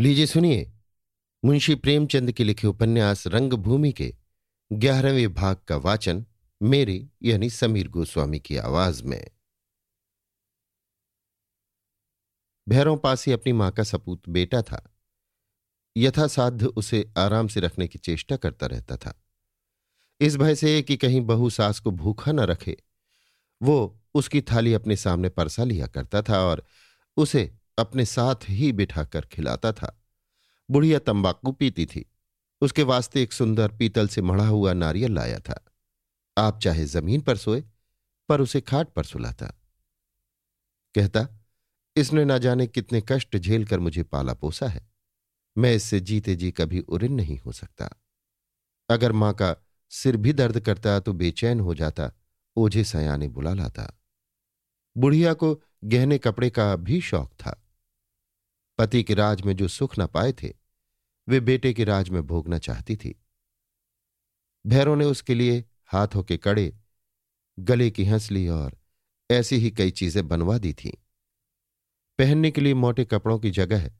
लीजिए, सुनिए। मुंशी प्रेमचंद के लिखे उपन्यास रंगभूमि के ग्यारहवें भाग का वाचन मेरी, यानी समीर गोस्वामी की आवाज़ में। भैरों पासी अपनी माँ का सपूत बेटा था। यथासाध्य उसे आराम से रखने की चेष्टा करता रहता था। इस भय से कि कहीं बहू सास को भूखा न रखे, वो उसकी थाली अपने सामने परसा लिया करता था और उसे अपने साथ ही बिठाकर खिलाता था। बुढ़िया तंबाकू पीती थी। उसके वास्ते एक सुंदर पीतल से मढ़ा हुआ नारियल लाया था। आप चाहे ज़मीन पर सोए, पर उसे खाट पर सुलाता। कहता, इसने ना जाने कितने कष्ट झेल कर मुझे पाला पोसा है। मैं इससे जीते जी कभी उरिन नहीं हो सकता। अगर माँ का सिर भी दर्द करता तो बेचैन हो जाता, ओझे सयाने बुला लाता। बुढ़िया को गहने कपड़े का भी शौक था। पति के राज में जो सुख न पाए थे, वे बेटे के राज में भोगना चाहती थी। भैरों ने उसके लिए हाथों के कड़े, गले की हंसली और ऐसी ही कई चीज़ें बनवा दी थीं। पहनने के लिए मोटे कपड़ों की जगह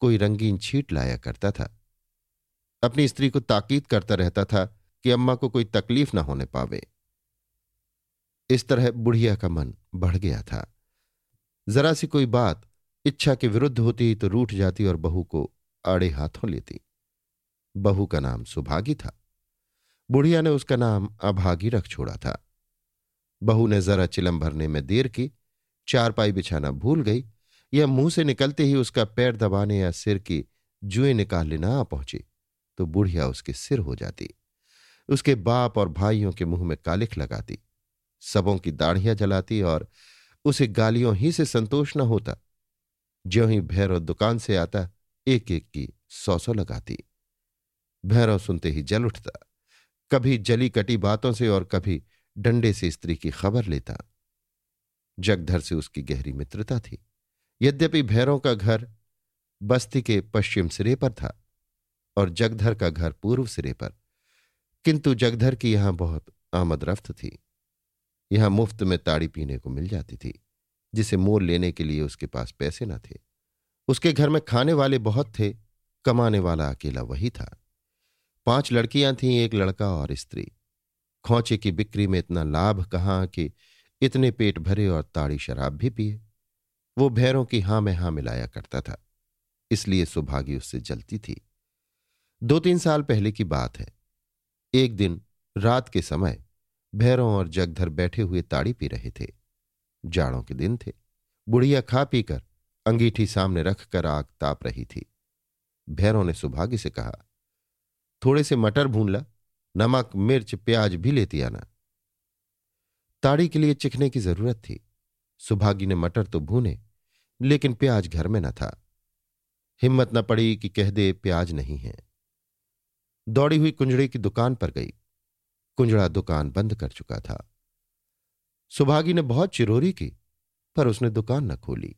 कोई रंगीन छीट लाया करता था। अपनी स्त्री को ताकीद करता रहता था कि अम्मा को कोई तकलीफ़ ना होने पावे। इस तरह बुढ़िया का मन बढ़ गया था। जरा सी कोई बात इच्छा के विरुद्ध होती तो रूठ जाती और बहू को आड़े हाथों लेती। बहू का नाम सुभागी था। बुढ़िया ने उसका नाम अभागी रख छोड़ा था। बहू ने जरा चिलम भरने में देर की, चारपाई बिछाना भूल गई, या मुँह से निकलते ही उसका पैर दबाने या सिर की जुए निकाल लेना आ पहुँची तो बुढ़िया उसके सिर हो जाती। उसके बाप और भाइयों के मुँह में कालिख लगाती। सबों की दाढ़ियाँ जलाती और उसे गालियों ही से संतोष न होता। ज्यों ही भैरव दुकान से आता एक एक की सौ सौ लगाती। भैरव सुनते ही जल उठता, कभी जली कटी बातों से और कभी डंडे से स्त्री की खबर लेता। जगधर से उसकी गहरी मित्रता थी। यद्यपि भैरों का घर बस्ती के पश्चिम सिरे पर था और जगधर का घर पूर्व सिरे पर, किंतु जगधर की यहाँ बहुत आमद रफ्त थी। यहाँ मुफ़्त में ताड़ी पीने को मिल जाती थी। जिसे मोल लेने के लिए उसके पास पैसे न थे। उसके घर में खाने वाले बहुत थे, कमाने वाला अकेला वही था। पाँच लड़कियाँ थीं, एक लड़का और स्त्री। खोचे की बिक्री में इतना लाभ कहाँ कि इतने पेट भरे और ताड़ी शराब भी पिए। वो भैरों की हाँ में हाँ मिलाया करता था, इसलिए सुभागी उससे जलती थी। दो तीन साल पहले की बात है। एक दिन रात के समय भैरों और जगधर बैठे हुए ताड़ी पी रहे थे। जाड़ों के दिन थे। बुढ़िया खा पीकर अंगीठी सामने रखकर आग ताप रही थी। भैरों ने सुभागी से कहा, थोड़े से मटर भून ला, नमक, मिर्च, प्याज भी लेती आना। ताड़ी के लिए चिखने की ज़रूरत थी। सुभागी ने मटर तो भूने, लेकिन प्याज घर में न था। हिम्मत न पड़ी कि कह दे प्याज नहीं है। दौड़ी हुई कुंजड़े की दुकान पर गई। कुंजड़ा दुकान बंद कर चुका था। सुभागी ने बहुत चिरोरी की, पर उसने दुकान न खोली।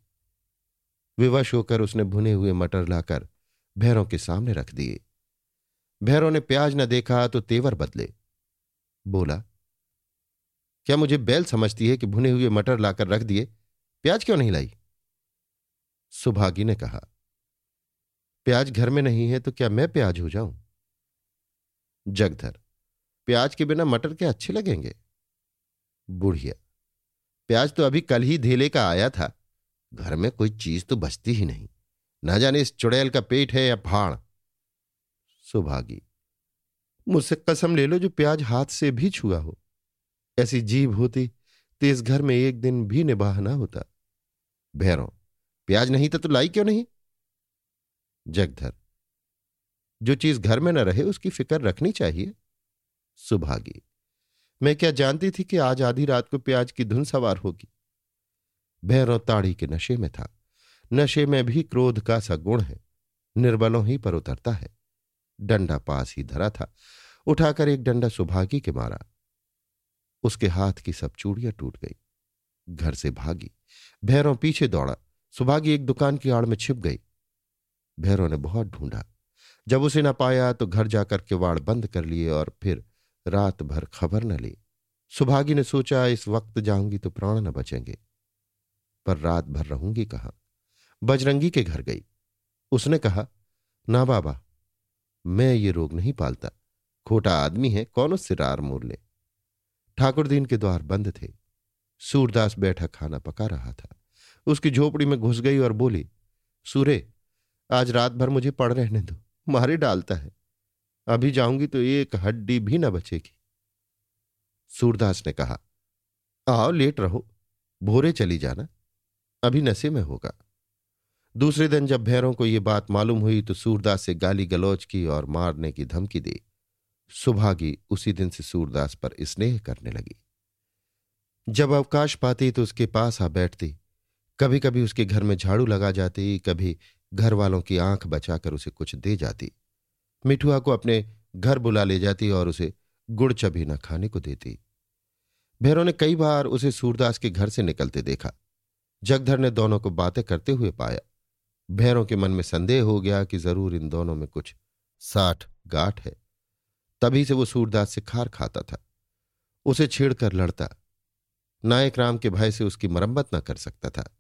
विवश होकर उसने भुने हुए मटर लाकर भैरों के सामने रख दिए। भैरों ने प्याज न देखा तो तेवर बदले। बोला, क्या मुझे बैल समझती है कि भुने हुए मटर लाकर रख दिए? प्याज क्यों नहीं लाई? सुभागी ने कहा, प्याज घर में नहीं है तो क्या मैं प्याज हो जाऊँ? जगधर, प्याज के बिना मटर के अच्छे लगेंगे? बुढ़िया। प्याज तो अभी कल ही धेले का आया था। घर में कोई चीज़ तो बचती ही नहीं। ना जाने इस चुड़ैल का पेट है या फाड़ सुभागी, मुझसे कसम ले लो जो प्याज हाथ से भी छुआ हो। ऐसी जीव होती तो इस घर में एक दिन भी निबाह ना होता। भैरों, प्याज नहीं था तो लाई क्यों नहीं? जगधर, जो चीज़ घर में न रहे उसकी फ़िक्र रखनी चाहिए। सुभागी मैं क्या जानती थी कि आज आधी रात को प्याज की धुन सवार होगी? भैरव ताड़ी के नशे में था। नशे में भी क्रोध का सा गुण है। निर्बलों ही पर उतरता है। डंडा पास ही धरा था। उठाकर एक डंडा सुभागी के मारा। उसके हाथ की सब चूड़ियाँ टूट गई। घर से भागी। भैरव पीछे दौड़ा। सुभागी एक दुकान की आड़ में छिप गई। भैरव ने बहुत ढूंढा। जब उसे न पाया तो घर जाकर किवाड़ बंद कर लिए और फिर रात भर खबर न ली। सुभागी ने सोचा, इस वक्त जाऊँगी तो प्राण न बचेंगे। पर रात भर रहूँगी कहा? बजरंगी के घर गई। उसने कहा, ना बाबा, मैं ये रोग नहीं पालता। खोटा आदमी है, कौन उससे रार मोर ले? ठाकुर दीन के द्वार बंद थे। सूरदास बैठा खाना पका रहा था। उसकी झोपड़ी में घुस गई और बोली, सूरे, आज रात भर मुझे पड़ रहने दो। मारे डालता है। अभी जाऊँगी तो एक हड्डी भी न बचेगी। सूरदास ने कहा, आओ, लेट रहो। भोरे चली जाना। अभी नशे में होगा। दूसरे दिन जब भैरों को यह बात मालूम हुई तो सूरदास से गाली गलौज की और मारने की धमकी दी। सुभागी उसी दिन से सूरदास पर स्नेह करने लगी। जब अवकाश पाती तो उसके पास आ बैठती। कभी कभी उसके घर में झाड़ू लगा जाती, कभी घर वालों की आँख बचाकर उसे कुछ दे जाती। मिठुआ को अपने घर बुला ले जाती और उसे गुड़ चबीना खाने को देती। भैरों ने कई बार उसे सूरदास के घर से निकलते देखा। जगधर ने दोनों को बातें करते हुए पाया। भैरों के मन में संदेह हो गया कि ज़रूर इन दोनों में कुछ साठ गाठ है। तभी से वो सूरदास से खार खाता था। उसे छेड़कर लड़ता। नायक राम के भय से उसकी मरम्मत न कर सकता था।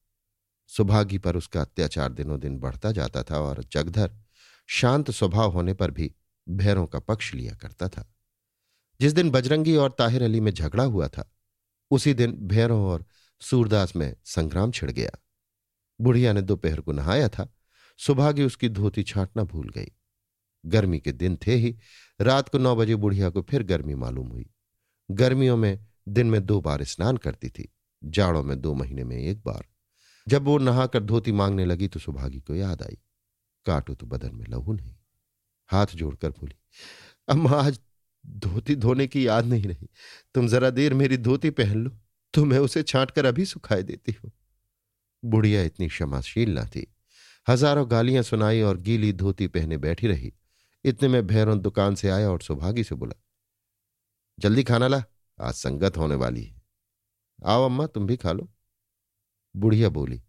सुभागी पर उसका अत्याचार दिनों दिन बढ़ता जाता था और जगधर शांत स्वभाव होने पर भी भैरों का पक्ष लिया करता था। जिस दिन बजरंगी और ताहिर अली में झगड़ा हुआ था, उसी दिन भैरों और सूरदास में संग्राम छिड़ गया। बुढ़िया ने दोपहर को नहाया था, सुभागी उसकी धोती छांटना भूल गई। गर्मी के दिन थे ही, रात को नौ बजे बुढ़िया को फिर गर्मी मालूम हुई। गर्मियों में दिन में दो बार स्नान करती थी, जाड़ों में दो महीने में एक बार। जब वो नहाकर धोती मांगने लगी तो सुभागी को याद आई। काटो तो बदन में लहू नहीं। हाथ जोड़कर बोली, अम्मा, आज धोती धोने की याद नहीं रही। तुम जरा देर मेरी धोती पहन लो तो मैं उसे छांट कर अभी सुखाई देती हूँ। बुढ़िया इतनी क्षमाशील ना थी। हज़ारों गालियाँ सुनाई और गीली धोती पहने बैठी रही। इतने में भैरव दुकान से आया और सुभागी से बोला, जल्दी खाना ला, आज संगत होने वाली है। आओ अम्मा, तुम भी खा लो। बुढ़िया बोली,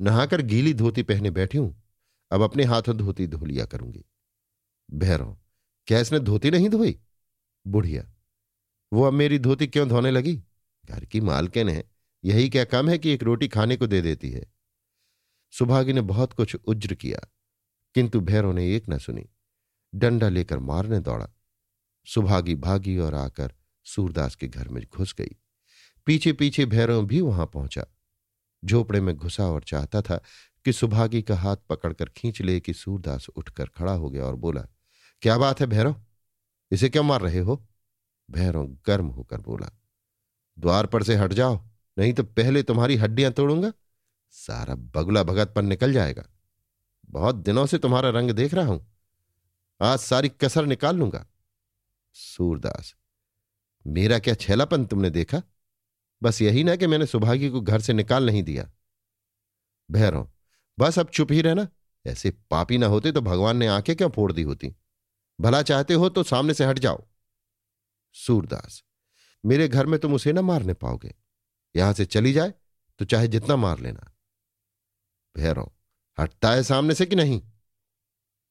नहाकर गीली धोती पहने बैठी हूँ अब अपने हाथों धोती धो लिया करूँगी। भैरव, क्या इसने धोती नहीं धोई? बुढ़िया, वो अब मेरी धोती क्यों धोने लगी? घर की मालकिन है, यही क्या कम है कि एक रोटी खाने को दे देती है? सुभागी ने बहुत कुछ उज्र किया, किंतु भैरव ने एक न सुनी। डंडा लेकर मारने दौड़ा। सुभागी भागी और आकर सूरदास के घर में घुस गई। पीछे पीछे भैरव भी वहाँ पहुँचा। झोपड़े में घुसा और चाहता था कि सुभागी का हाथ पकड़कर खींच ले कि सूरदास उठकर खड़ा हो गया और बोला, क्या बात है भैरव? इसे क्यों मार रहे हो? भैरव गर्म होकर बोला, द्वार पर से हट जाओ, नहीं तो पहले तुम्हारी हड्डियाँ तोड़ूँगा, सारा बगुला भगत पर निकल जाएगा। बहुत दिनों से तुम्हारा रंग देख रहा हूँ, आज सारी कसर निकाल लूँगा। सूरदास, मेरा क्या छेलापन तुमने देखा? बस यही ना कि मैंने सुभागी को घर से निकाल नहीं दिया? भैरव बस अब चुप ही रहना। ऐसे पापी ना होते तो भगवान ने आँखें क्यों फोड़ दी होती? भला चाहते हो तो सामने से हट जाओ। सूरदास, मेरे घर में तुम उसे ना मारने पाओगे। यहाँ से चली जाए तो चाहे जितना मार लेना। भैरव, हटता है सामने से कि नहीं?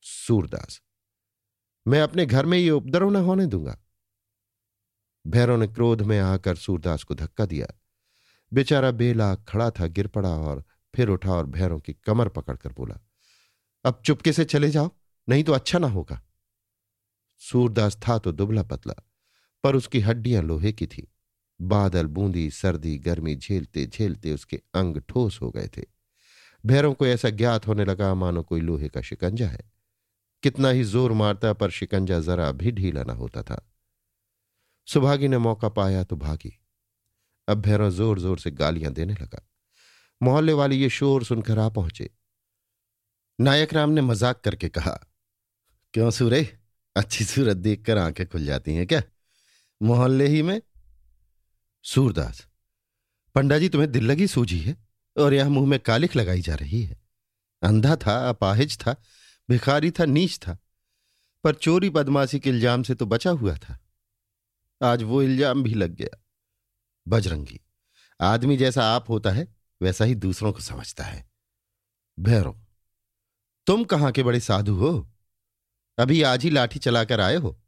सूरदास, मैं अपने घर में ये उपद्रव न होने दूँगा। भैरव ने क्रोध में आकर सूरदास को धक्का दिया। बेचारा बेला खड़ा था, गिर पड़ा और फिर उठा और भैरों की कमर पकड़कर बोला, अब चुपके से चले जाओ, नहीं तो अच्छा ना होगा। सूरदास था तो दुबला पतला, पर उसकी हड्डियाँ लोहे की थी। बादल, बूंदी, सर्दी, गर्मी झेलते झेलते उसके अंग ठोस हो गए थे। भैरों को ऐसा ज्ञात होने लगा, मानो कोई लोहे का शिकंजा है। कितना ही ज़ोर मारता, पर शिकंजा जरा भी ढीला ना होता था। सुभागी ने मौका पाया तो भागी। अब भैरव ज़ोर ज़ोर से गालियाँ देने लगा। मोहल्ले वाले ये शोर सुनकर आ पहुँचे। नायक राम ने मज़ाक करके कहा, क्यों सूरे? अच्छी सूरत देखकर आँखें खुल जाती हैं क्या? मोहल्ले ही में? सूरदास पंडा जी तुम्हें दिल लगी सूझी है और यह मुँह में कालिख लगाई जा रही है। अंधा था, अपाहिज था, भिखारी था, नीच था, पर चोरी बदमाशी के इल्ज़ाम से तो बचा हुआ था। आज वो इल्ज़ाम भी लग गया। बजरंगी, आदमी जैसा आप होता है वैसा ही दूसरों को समझता है। भैरव, तुम कहाँ के बड़े साधु हो? अभी आज ही लाठी चलाकर आए हो।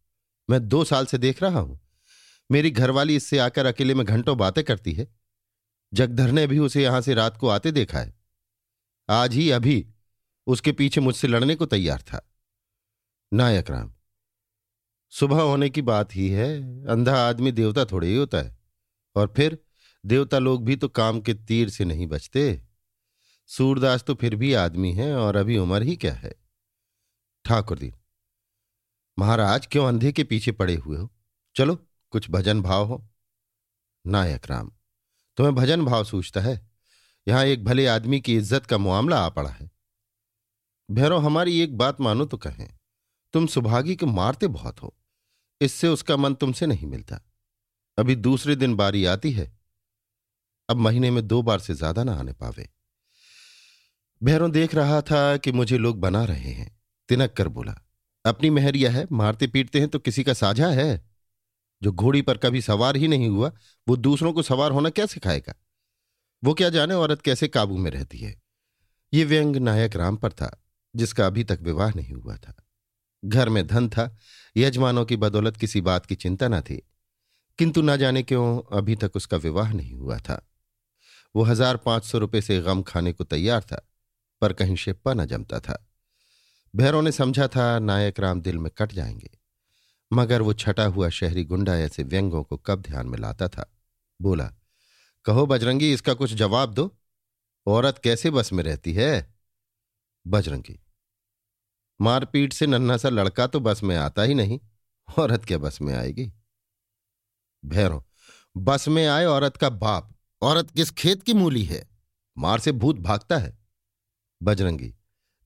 मैं दो साल से देख रहा हूँ। मेरी घरवाली इससे आकर अकेले में घंटों बातें करती है। जगधर ने भी उसे यहाँ से रात को आते देखा है। आज ही अभी उसके पीछे मुझसे लड़ने को तैयार था। नायक राम, सुबह होने की बात ही है। अंधा आदमी देवता थोड़े ही होता है। और फिर देवता लोग भी तो काम के तीर से नहीं बचते। सूरदास तो फिर भी आदमी है और अभी उम्र ही क्या है? ठाकुर दीन महाराज क्यों अंधे के पीछे पड़े हुए हो? चलो, कुछ भजन भाव हो। नायक राम, तुम्हें भजन भाव सूझता है? यहाँ एक भले आदमी की इज़्ज़त का मामला आ पड़ा है। भैरव, हमारी एक बात मानो तो कहें, तुम सुभागी को मारते बहुत हो। इससे उसका मन तुमसे नहीं मिलता। अभी दूसरे दिन बारी आती है अब महीने में दो बार से ज़्यादा ना आने पावे। भैरों देख रहा था कि मुझे लोग बना रहे हैं। तिनक कर बोला, अपनी मेहरिया है, मारते पीटते हैं तो किसी का साझा है? जो घोड़ी पर कभी सवार ही नहीं हुआ, वो दूसरों को सवार होना क्या सिखाएगा वो क्या जाने औरत कैसे काबू में रहती है? ये व्यंग नायक राम पर था, जिसका अभी तक विवाह नहीं हुआ था। घर में धन था, यजमानों की बदौलत किसी बात की चिंता न थी। किंतु न जाने क्यों अभी तक उसका विवाह नहीं हुआ था। वो हज़ार पाँच सौ रुपये से गम खाने को तैयार था, पर कहीं शिप्पा न जमता था। भैरों ने समझा था, नायक राम दिल में कट जाएँगे। मगर वो छटा हुआ शहरी गुंडा ऐसे व्यंगों को कब ध्यान में लाता था? बोला, कहो बजरंगी, इसका कुछ जवाब दो। औरत कैसे बस में रहती है? बजरंगी, मारपीट से नन्हा सा लड़का तो बस में आता ही नहीं। औरत क्या बस में आएगी? भैरों, बस में आए औरत का बाप। औरत किस खेत की मूली है? मार से भूत भागता है। बजरंगी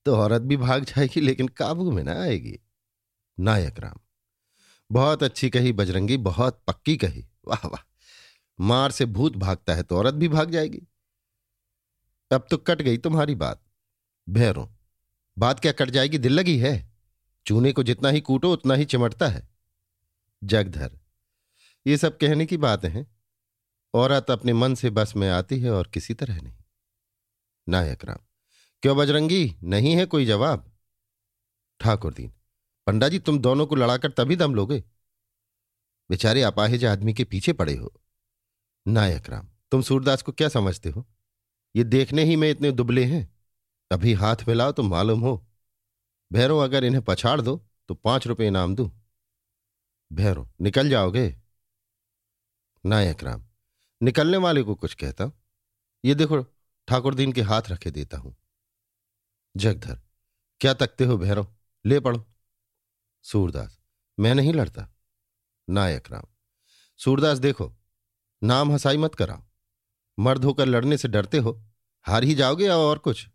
तो औरत भी भाग जाएगी, लेकिन काबू में ना आएगी। नायक राम, बहुत अच्छी कही बजरंगी, बहुत पक्की कही। वाह वाह, मार से भूत भागता है तो औरत भी भाग जाएगी। अब तो कट गई तुम्हारी बात। भैरों, बात क्या कट जाएगी? दिल लगी है? चूने को जितना ही कूटो, उतना ही चिमटता है। जगधर, ये सब कहने की बातें हैं? औरत अपने मन से बस में आती है और किसी तरह नहीं। नायक राम क्यों बजरंगी? नहीं है कोई जवाब। ठाकुर दीन पंडा जी तुम दोनों को लड़ाकर तभी दम लोगे। बेचारे अपाहिज आदमी के पीछे पड़े हो। नायक राम तुम सूरदास को क्या समझते हो? ये देखने ही में इतने दुबले हैं। अभी हाथ मिलाओ तो मालूम हो। भैरव अगर इन्हें पछाड़ दो तो पाँच रुपए इनाम दू। भैरव निकल जाओगे। नायक राम निकलने वाले को कुछ कहता हूँ। ये देखो, ठाकुर दीन के हाथ रखे देता हूँ। जगधर, क्या तकते हो भैरव ले पढ़ो सूरदास, मैं नहीं लड़ता। नायक राम, सूरदास देखो, नाम हंसाई मत कराओ। मर्द होकर लड़ने से डरते हो, हार ही जाओगे या और कुछ?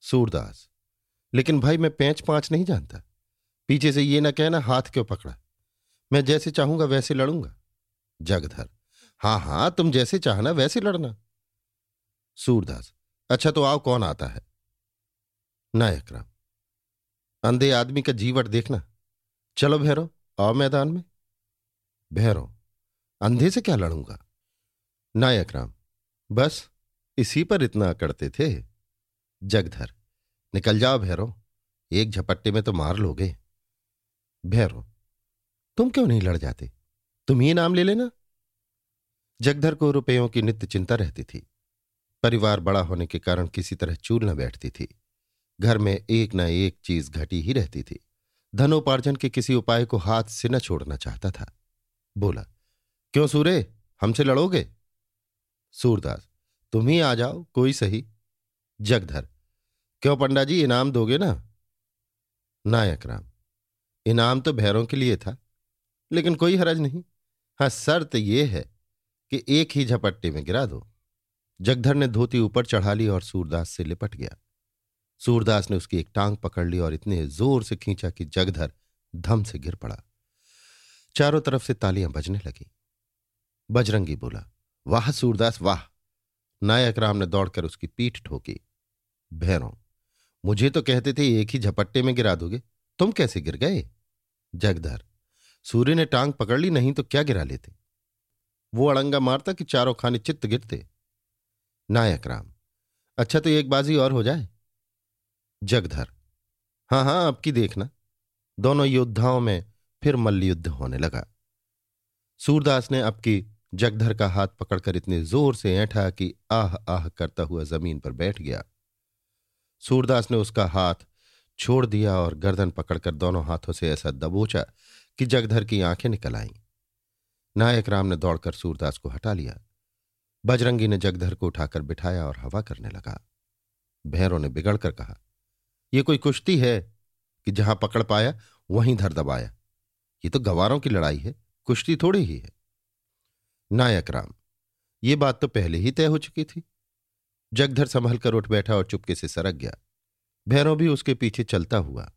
सूरदास, लेकिन भाई मैं पैंच पाँच नहीं जानता। पीछे से ये ना कहना, हाथ क्यों पकड़ा? मैं जैसे चाहूँगा वैसे लड़ूँगा। जगधर हाँ हाँ, तुम जैसे चाहना वैसे लड़ना। सूरदास अच्छा तो आओ कौन आता है? नायक राम, अंधे आदमी का जीवट देखना। चलो भैरव, आओ मैदान में। भैरव, अंधे से क्या लड़ूँगा? नायक राम, बस इसी पर इतना करते थे। जगधर, निकल जाओ भैरव, एक झपट्टे में तो मार लोगे। भैरव, तुम क्यों नहीं लड़ जाते? तुम ही नाम ले लेना। जगधर को रुपयों की नित्य चिंता रहती थी। परिवार बड़ा होने के कारण किसी तरह चूल न बैठती थी। घर में एक न एक चीज़ घटी ही रहती थी। धनोपार्जन के किसी उपाय को हाथ से न छोड़ना चाहता था। बोला, क्यों सूरे? हमसे लड़ोगे? सूरदास, तुम ही आ जाओ, कोई सही। जगधर, क्यों पंडा जी इनाम दोगे ना? नायक राम, इनाम तो भैरों के लिए था, लेकिन कोई हरज नहीं। हाँ शर्त यह है कि एक ही झपट्टे में गिरा दो। जगधर ने धोती ऊपर चढ़ा ली और सूरदास से लिपट गया। सूरदास ने उसकी एक टांग पकड़ ली और इतने ज़ोर से खींचा कि जगधर धम से गिर पड़ा। चारों तरफ़ से तालियाँ बजने लगी। बजरंगी बोला, वाह सूरदास, वाह! नायक राम ने दौड़कर उसकी पीठ ठोकी। भैरों, मुझे तो कहते थे एक ही झपट्टे में गिरा दोगे। तुम कैसे गिर गए? जगधर, सूर्य ने टांग पकड़ ली, नहीं तो क्या गिरा लेते? वो अड़ंगा मारता कि चारों खाने चित्त गिरते। नायक राम अच्छा तो एक बाजी और हो जाए? जगधर हाँ हाँ अब की देखना। दोनों योद्धाओं में फिर मल्ल युद्ध होने लगा। सूरदास ने अब की जगधर का हाथ पकड़कर इतने ज़ोर से ऐठा कि आह आह करता हुआ ज़मीन पर बैठ गया। सूरदास ने उसका हाथ छोड़ दिया और गर्दन पकड़कर दोनों हाथों से ऐसा दबोचा कि जगधर की आँखें निकल आईं। नायक राम ने दौड़कर सूरदास को हटा लिया। बजरंगी ने जगधर को उठाकर बिठाया और हवा करने लगा। भैरों ने बिगड़कर कहा यह कोई कुश्ती है कि जहाँ पकड़ पाया, वहीं धर दबाया? ये तो गवारों की लड़ाई है, कुश्ती थोड़ी ही है। नायक राम, ये बात तो पहले ही तय हो चुकी थी। जगधर संभल कर उठ बैठा और चुपके से सरक गया। भैरव भी उसके पीछे चलता हुआ।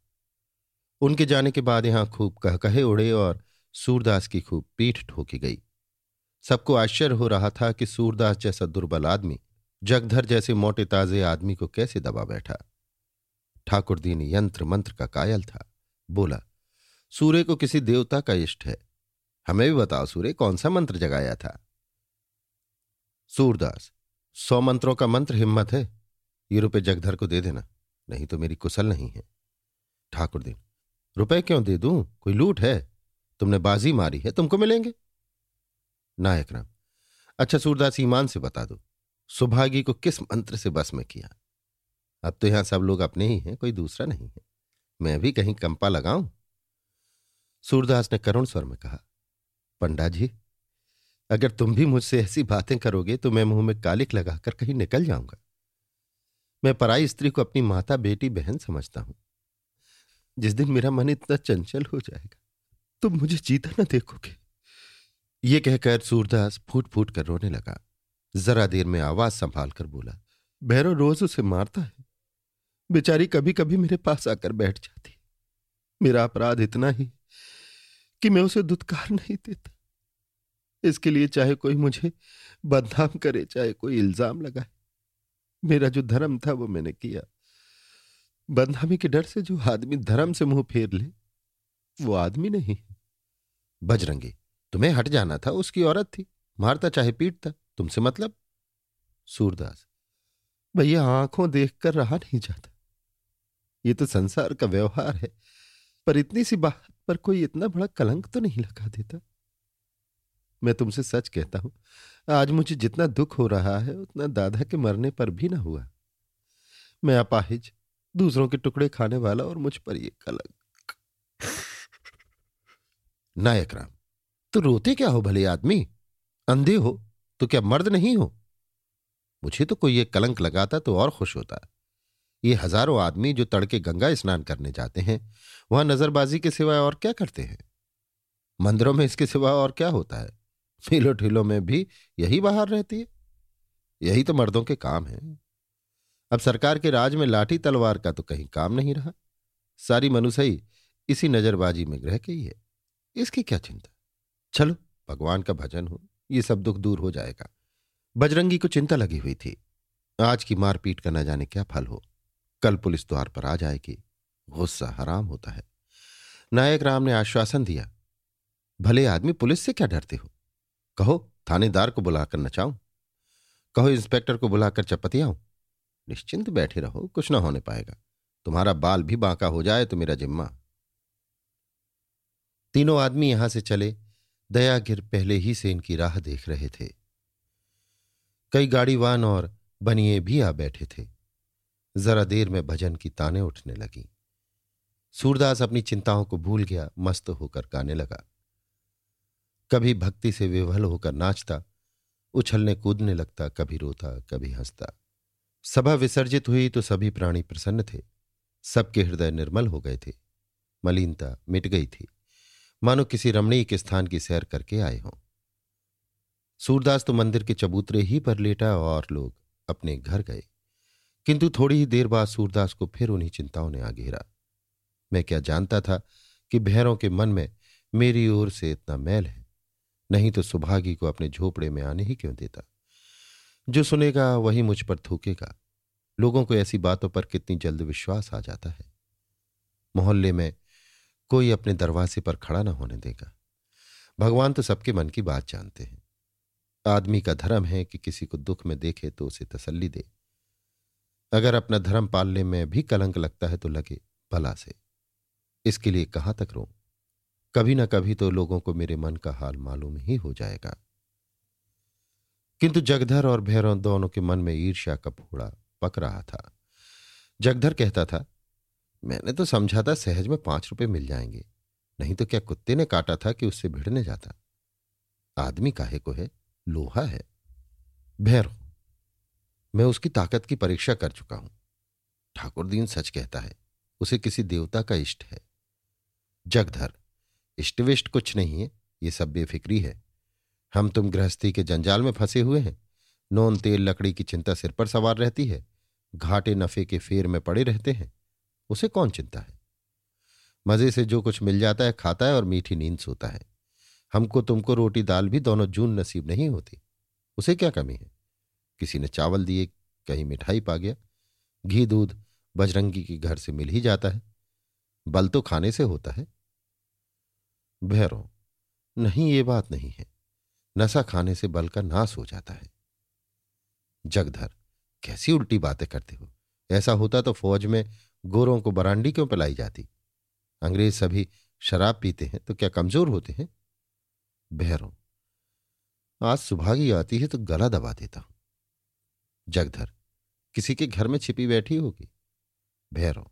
उनके जाने के बाद यहाँ खूब कह कहे उड़े और सूरदास की खूब पीठ ठोकी गई। सबको आश्चर्य हो रहा था कि सूरदास जैसा दुर्बल आदमी, जगधर जैसे मोटे ताजे आदमी को कैसे दबा बैठा। ठाकुर दीन यंत्र मंत्र का कायल था। बोला, सूर्य को किसी देवता का इष्ट है। हमें भी बताओ सूर्य, कौन सा मंत्र जगाया था? सूरदास, सौ मंत्रों का मंत्र हिम्मत है। ये रुपये जगधर को दे देना, नहीं तो मेरी कुशल नहीं है। ठाकुर दीन, रुपए क्यों दे दूँ? कोई लूट है? तुमने बाजी मारी है, तुमको मिलेंगे? नायक राम अच्छा सूरदास ईमान से बता दो, सुभागी को किस मंत्र से बस में किया? अब तो यहाँ सब लोग अपने ही हैं, कोई दूसरा नहीं है। मैं भी कहीं कंपा लगाऊँ? सूरदास ने करुण स्वर में कहा पंडा जी अगर तुम भी मुझसे ऐसी बातें करोगे तो मैं मुँह में कालिक लगाकर कहीं निकल जाऊँगा। मैं पराई स्त्री को अपनी माता बेटी बहन समझता हूँ। जिस दिन मेरा मन इतना चंचल हो जाएगा तुम मुझे जीता ना देखोगे। ये कहकर सूरदास फूट फूट कर रोने लगा। जरा देर में आवाज़ संभाल कर बोला, भैरव रोज उसे मारता है। बेचारी कभी कभी मेरे पास आकर बैठ जाती। मेरा अपराध इतना ही कि मैं उसे दुत्कार नहीं देता। इसके लिए चाहे कोई मुझे बदनाम करे, चाहे कोई इल्ज़ाम लगाए। मेरा जो धर्म था, वो मैंने किया। बदनामी के डर से जो आदमी धर्म से मुँह फेर ले, वो आदमी नहीं बजरंगी, तुम्हें हट जाना था, उसकी औरत थी। मारता चाहे पीटता, तुमसे मतलब? सूरदास, भैया आँखों देखकर रहा नहीं जाता। ये तो संसार का व्यवहार है, पर इतनी सी बात पर कोई इतना बड़ा कलंक तो नहीं लगा देता। मैं तुमसे सच कहता हूँ, आज मुझे जितना दुख हो रहा है, उतना दादा के मरने पर भी ना हुआ। मैं अपाहिज, दूसरों के टुकड़े खाने वाला और मुझ पर ये कलंक। नायक राम तो रोते क्या हो, भले आदमी? अंधे हो तो क्या मर्द नहीं हो? मुझे तो कोई ये कलंक लगाता तो और खुश होता। ये हज़ारों आदमी जो तड़के गंगा स्नान करने जाते हैं, वहाँ नजरबाजी के सिवाय और क्या करते हैं? मंदिरों में इसके सिवा और क्या होता है? फीलो ठीलो में भी यही बाहर रहती है। यही तो मर्दों के काम है। अब सरकार के राज में लाठी तलवार का तो कहीं काम नहीं रहा। सारी मनुसई इसी नजरबाजी में ग्रह गई है। इसकी क्या चिंता? चलो, भगवान का भजन हो, ये सब दुख दूर हो जाएगा। बजरंगी को चिंता लगी हुई थी। आज की मारपीट का न जाने क्या फल हो। कल पुलिस द्वार पर आ जाएगी। गुस्सा हराम होता है। नायक राम ने आश्वासन दिया, भले आदमी पुलिस से क्या डरते हो? कहो, थानेदार को बुलाकर नचाऊं? कहो, इंस्पेक्टर को बुलाकर चपतियाऊं? निश्चिंत बैठे रहो, कुछ ना होने पाएगा। तुम्हारा बाल भी बांका हो जाए तो मेरा जिम्मा तीनों आदमी यहाँ से चले, दयागिर पहले ही से इनकी राह देख रहे थे। कई गाड़ीवान और बनिए भी आ बैठे थे। जरा देर में भजन की ताने उठने लगी। सूरदास अपनी चिंताओं को भूल गया, मस्त होकर गाने लगा। कभी भक्ति से विवल होकर नाचता, उछलने कूदने लगता, कभी रोता, कभी हंसता। सभा विसर्जित हुई तो सभी प्राणी प्रसन्न थे। सबके हृदय निर्मल हो गए थे। मलिनता मिट गई थी। मानो किसी रमणीक स्थान की सैर करके आए हों। सूरदास तो मंदिर के चबूतरे ही पर लेटा और लोग अपने घर गए। किंतु थोड़ी ही देर बाद सूरदास को फिर उन्हीं चिंताओं ने आ घेरा। मैं क्या जानता था कि भैरों के मन में मेरी ओर से इतना मैल है? नहीं तो सुभागी को अपने झोपड़े में आने ही क्यों देता? जो सुनेगा वही मुझ पर थूकेगा। लोगों को ऐसी बातों पर कितनी जल्द विश्वास आ जाता है। मोहल्ले में कोई अपने दरवाजे पर खड़ा ना होने देगा। भगवान तो सबके मन की बात जानते हैं। आदमी का धर्म है कि किसी को दुख में देखे तो उसे तसल्ली दे। अगर अपना धर्म पालने में भी कलंक लगता है तो लगे, भला से। इसके लिए कहाँ तक रो कभी ना कभी तो लोगों को मेरे मन का हाल मालूम ही हो जाएगा। किंतु जगधर और भैरव दोनों के मन में ईर्ष्या का फोड़ा पक रहा था। जगधर कहता था मैंने तो समझा था सहज में पाँच रुपए मिल जाएँगे। नहीं तो क्या कुत्ते ने काटा था कि उससे भिड़ने जाता? आदमी काहे को है? लोहा है। भैरो, मैं उसकी ताकत की परीक्षा कर चुका हूँ। ठाकुर दीन सच कहता है, उसे किसी देवता का इष्ट है। जगधर, इष्टविष्ट कुछ नहीं है, ये सब बेफिक्री है। हम तुम गृहस्थी के जंजाल में फंसे हुए हैं। नोन तेल लकड़ी की चिंता सिर पर सवार रहती है। घाटे नफे के फेर में पड़े रहते हैं। उसे कौन चिंता है? मज़े से जो कुछ मिल जाता है खाता है और मीठी नींद सोता है। हमको तुमको रोटी दाल भी दोनों जून नसीब नहीं होती। उसे क्या कमी है? किसी ने चावल दिए, कहीं मिठाई पा गया। घी, दूध, बजरंगी के घर से मिल ही जाता है। बल तो खाने से होता है। भैरो, नहीं, ये बात नहीं है। नशा खाने से बल का नाश हो जाता है। जगधर, कैसी उल्टी बातें करते हो? ऐसा होता तो फौज में गोरों को बरांडी क्यों पिलाई जाती? अंग्रेज़ सभी शराब पीते हैं तो क्या कमज़ोर होते हैं? भैरों आज सुभागी आती है तो गला दबा देता हूँ। जगधर, किसी के घर में छिपी बैठी होगी? भैरव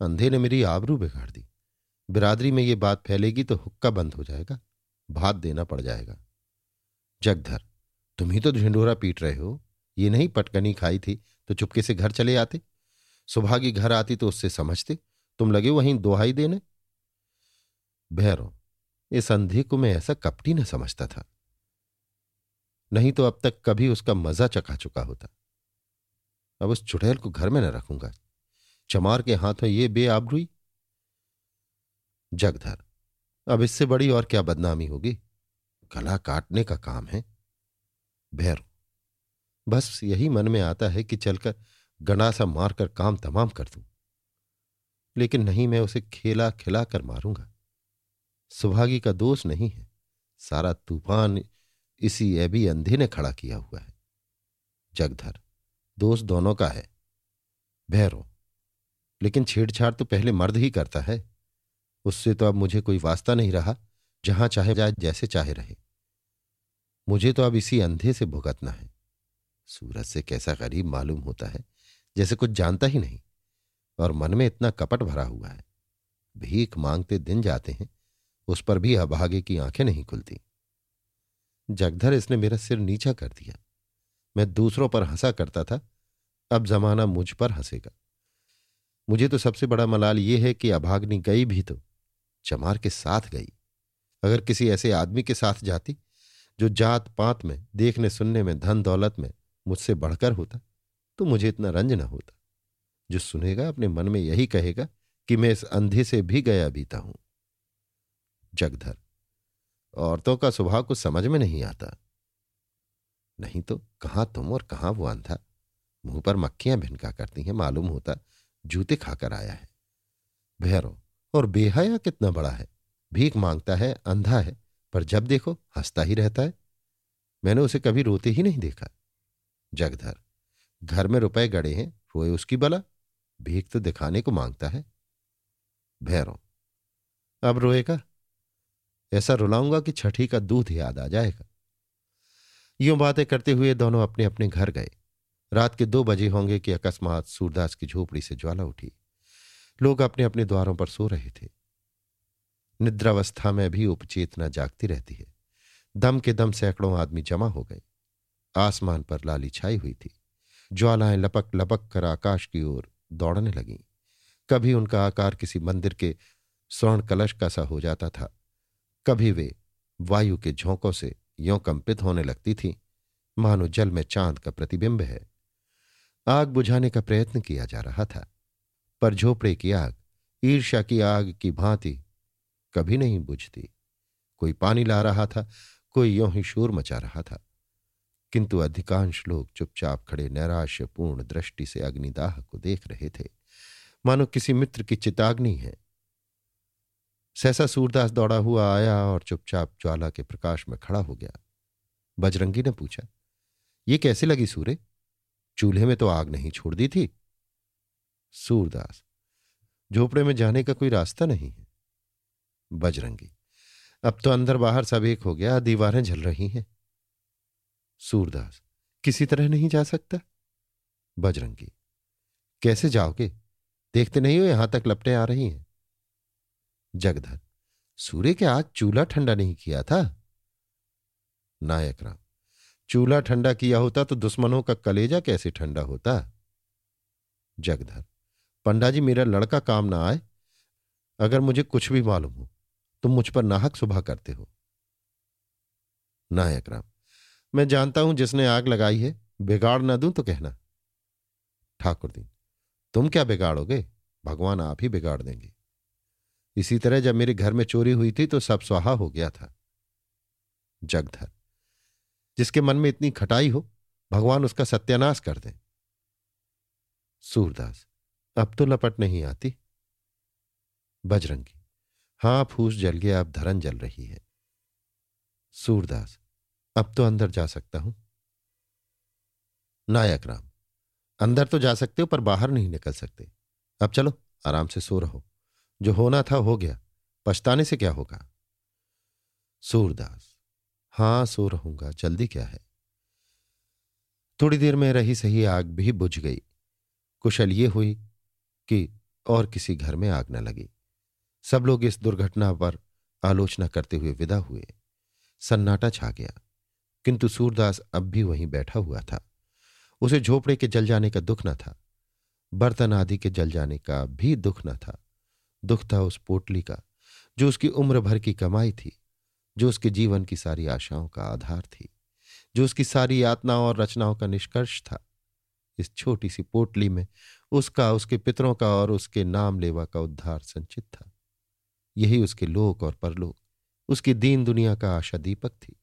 अंधे ने मेरी आबरू बिगाड़ दी। बिरादरी में ये बात फैलेगी तो हुक्का बंद हो जाएगा, भात देना पड़ जाएगा। जगधर, तुम ही तो झिंडोरा पीट रहे हो। ये नहीं पटकनी खाई थी तो चुपके से घर चले आते। सुभागी घर आती तो उससे समझते, तुम लगे वहीं दोहाई देने? भैरव इस अंधे को मैं ऐसा कपटी न समझता था। नहीं तो अब तक कभी उसका मज़ा चखा चुका होता। अब उस चुड़ैल को घर में न रखूँगा। चमार के हाथों ये बेआबरुई। जगधर, अब इससे बड़ी और क्या बदनामी होगी? गला काटने का काम है। भैर बस यही मन में आता है कि चलकर गणासा मारकर काम तमाम कर दूँ। लेकिन नहीं, मैं उसे खेला खिला कर मारूँगा। सुभागी का दोष नहीं है। सारा तूफ़ान इसी एबी अंधे ने खड़ा किया हुआ है। जगधर, दोष दोनों का है। भैरो लेकिन छेड़छाड़ तो पहले मर्द ही करता है। उससे तो अब मुझे कोई वास्ता नहीं रहा, जहाँ चाहे जाए, जैसे चाहे रहे। मुझे तो अब इसी अंधे से भुगतना है। सूरज से कैसा गरीब मालूम होता है जैसे कुछ जानता ही नहीं, और मन में इतना कपट भरा हुआ है। भीख मांगते दिन जाते हैं, उस पर भी अभागे की आँखें नहीं खुलती। जगधर इसने मेरा सिर नीचा कर दिया। मैं दूसरों पर हंसा करता था, अब जमाना मुझ पर हंसेगा। मुझे तो सबसे बड़ा मलाल यह है कि अभाग्नि गई भी तो चमार के साथ गई। अगर किसी ऐसे आदमी के साथ जाती, जो जात पात में देखने सुनने में धन दौलत में मुझसे बढ़कर होता तो मुझे इतना रंज न होता। जो सुनेगा अपने मन में यही कहेगा कि मैं इस अंधे से भी गया बीता हूँ। जगधर, औरतों का स्वभाव कुछ समझ में नहीं आता। नहीं तो कहाँ तुम और कहाँ वो अंधा? मुँह पर मक्खियाँ भिनका करती हैं, मालूम होता जूते खाकर आया है। भैरो, और बेहया कितना बड़ा है। भीख माँगता है, अंधा है, पर जब देखो हंसता ही रहता है। मैंने उसे कभी रोते ही नहीं देखा। जगधर घर में रुपए गड़े हैं, रोए उसकी बला। भीख तो दिखाने को माँगता है। भैरो, अब रोएगा? ऐसा रुलाऊँगा कि छठी का दूध याद आ जाएगा। यूँ बातें करते हुए दोनों अपने अपने घर गए। रात के दो बजे होंगे कि अकस्मात सूरदास की झोपड़ी से ज्वाला उठी। लोग अपने अपने द्वारों पर सो रहे थे। निद्रावस्था में भी उपचेतना जागती रहती है। दम के दम सैकड़ों आदमी जमा हो गए। आसमान पर लाली छाई हुई थी। ज्वालाएँ लपक लपक कर आकाश की ओर दौड़ने लगीं। कभी उनका आकार किसी मंदिर के स्वर्ण कलश का सा हो जाता था। कभी वे वायु के झोंकों से यों कंपित होने लगती थी। मानो जल में चाँद का प्रतिबिंब है। आग बुझाने का प्रयत्न किया जा रहा था, पर झोपड़े की आग, ईर्ष्या की आग की भांति कभी नहीं बुझती। कोई पानी ला रहा था, कोई यों ही शोर मचा रहा था। किंतु अधिकांश लोग चुपचाप खड़े नैराश्यपूर्ण दृष्टि से अग्निदाह को देख रहे थे। मानो किसी मित्र की चिताग्नि है। सहसा सूरदास दौड़ा हुआ आया और चुपचाप ज्वाला के प्रकाश में खड़ा हो गया। बजरंगी ने पूछा, ये कैसे लगी सूर्य? चूल्हे में तो आग नहीं छोड़ दी थी? सूरदास, झोपड़े में जाने का कोई रास्ता नहीं है। बजरंगी, अब तो अंदर बाहर सब एक हो गया, दीवारें जल रही हैं। सूरदास, किसी तरह नहीं जा सकता? बजरंगी, कैसे जाओगे? देखते नहीं हो यहाँ तक लपटें आ रही हैं? जगधर, सूर्य के आज चूल्हा ठंडा नहीं किया था? नायक राम चूल्हा ठंडा किया होता तो दुश्मनों का कलेजा कैसे ठंडा होता? जगधर पंडा जी मेरा लड़का काम ना आए? अगर मुझे कुछ भी मालूम हो, तुम मुझ पर नाहक सुबह करते हो। नायक राम मैं जानता हूँ जिसने आग लगाई है, बिगाड़ ना दूँ तो कहना। ठाकुर दीन तुम क्या बिगाड़ोगे? भगवान आप ही बिगाड़ देंगे। इसी तरह जब मेरे घर में चोरी हुई थी तो सब स्वाहा हो गया था। जगधर, जिसके मन में इतनी खटाई हो, भगवान उसका सत्यानाश कर दें। सूरदास, अब तो लपट नहीं आती। बजरंगी, हाँ, फूस जल गया, अब धरन जल रही है। सूरदास अब तो अंदर जा सकता हूँ। नायक राम, अंदर तो जा सकते हो पर बाहर नहीं निकल सकते। अब चलो, आराम से सो रहो। जो होना था हो गया। पछताने से क्या होगा? सूरदास, हाँ, सो रहूँगा। जल्दी क्या है? थोड़ी देर में रही सही आग भी बुझ गई। कुशल ये हुई कि और किसी घर में आग न लगी। सब लोग इस दुर्घटना पर आलोचना करते हुए विदा हुए। सन्नाटा छा गया। किंतु सूरदास अब भी वहीं बैठा हुआ था। उसे झोपड़े के जल जाने का दुख न था। बर्तन आदि के जल जाने का भी दुख न था। दुख था उस पोटली का, जो उसकी उम्र भर की कमाई थी, जो उसके जीवन की सारी आशाओं का आधार थी, जो उसकी सारी यातनाओं और रचनाओं का निष्कर्ष था। इस छोटी सी पोटली में उसका, उसके पितरों का और उसके नाम लेवा का उद्धार संचित था। यही उसके लोक और परलोक, उसकी दीन दुनिया का आशा दीपक थी।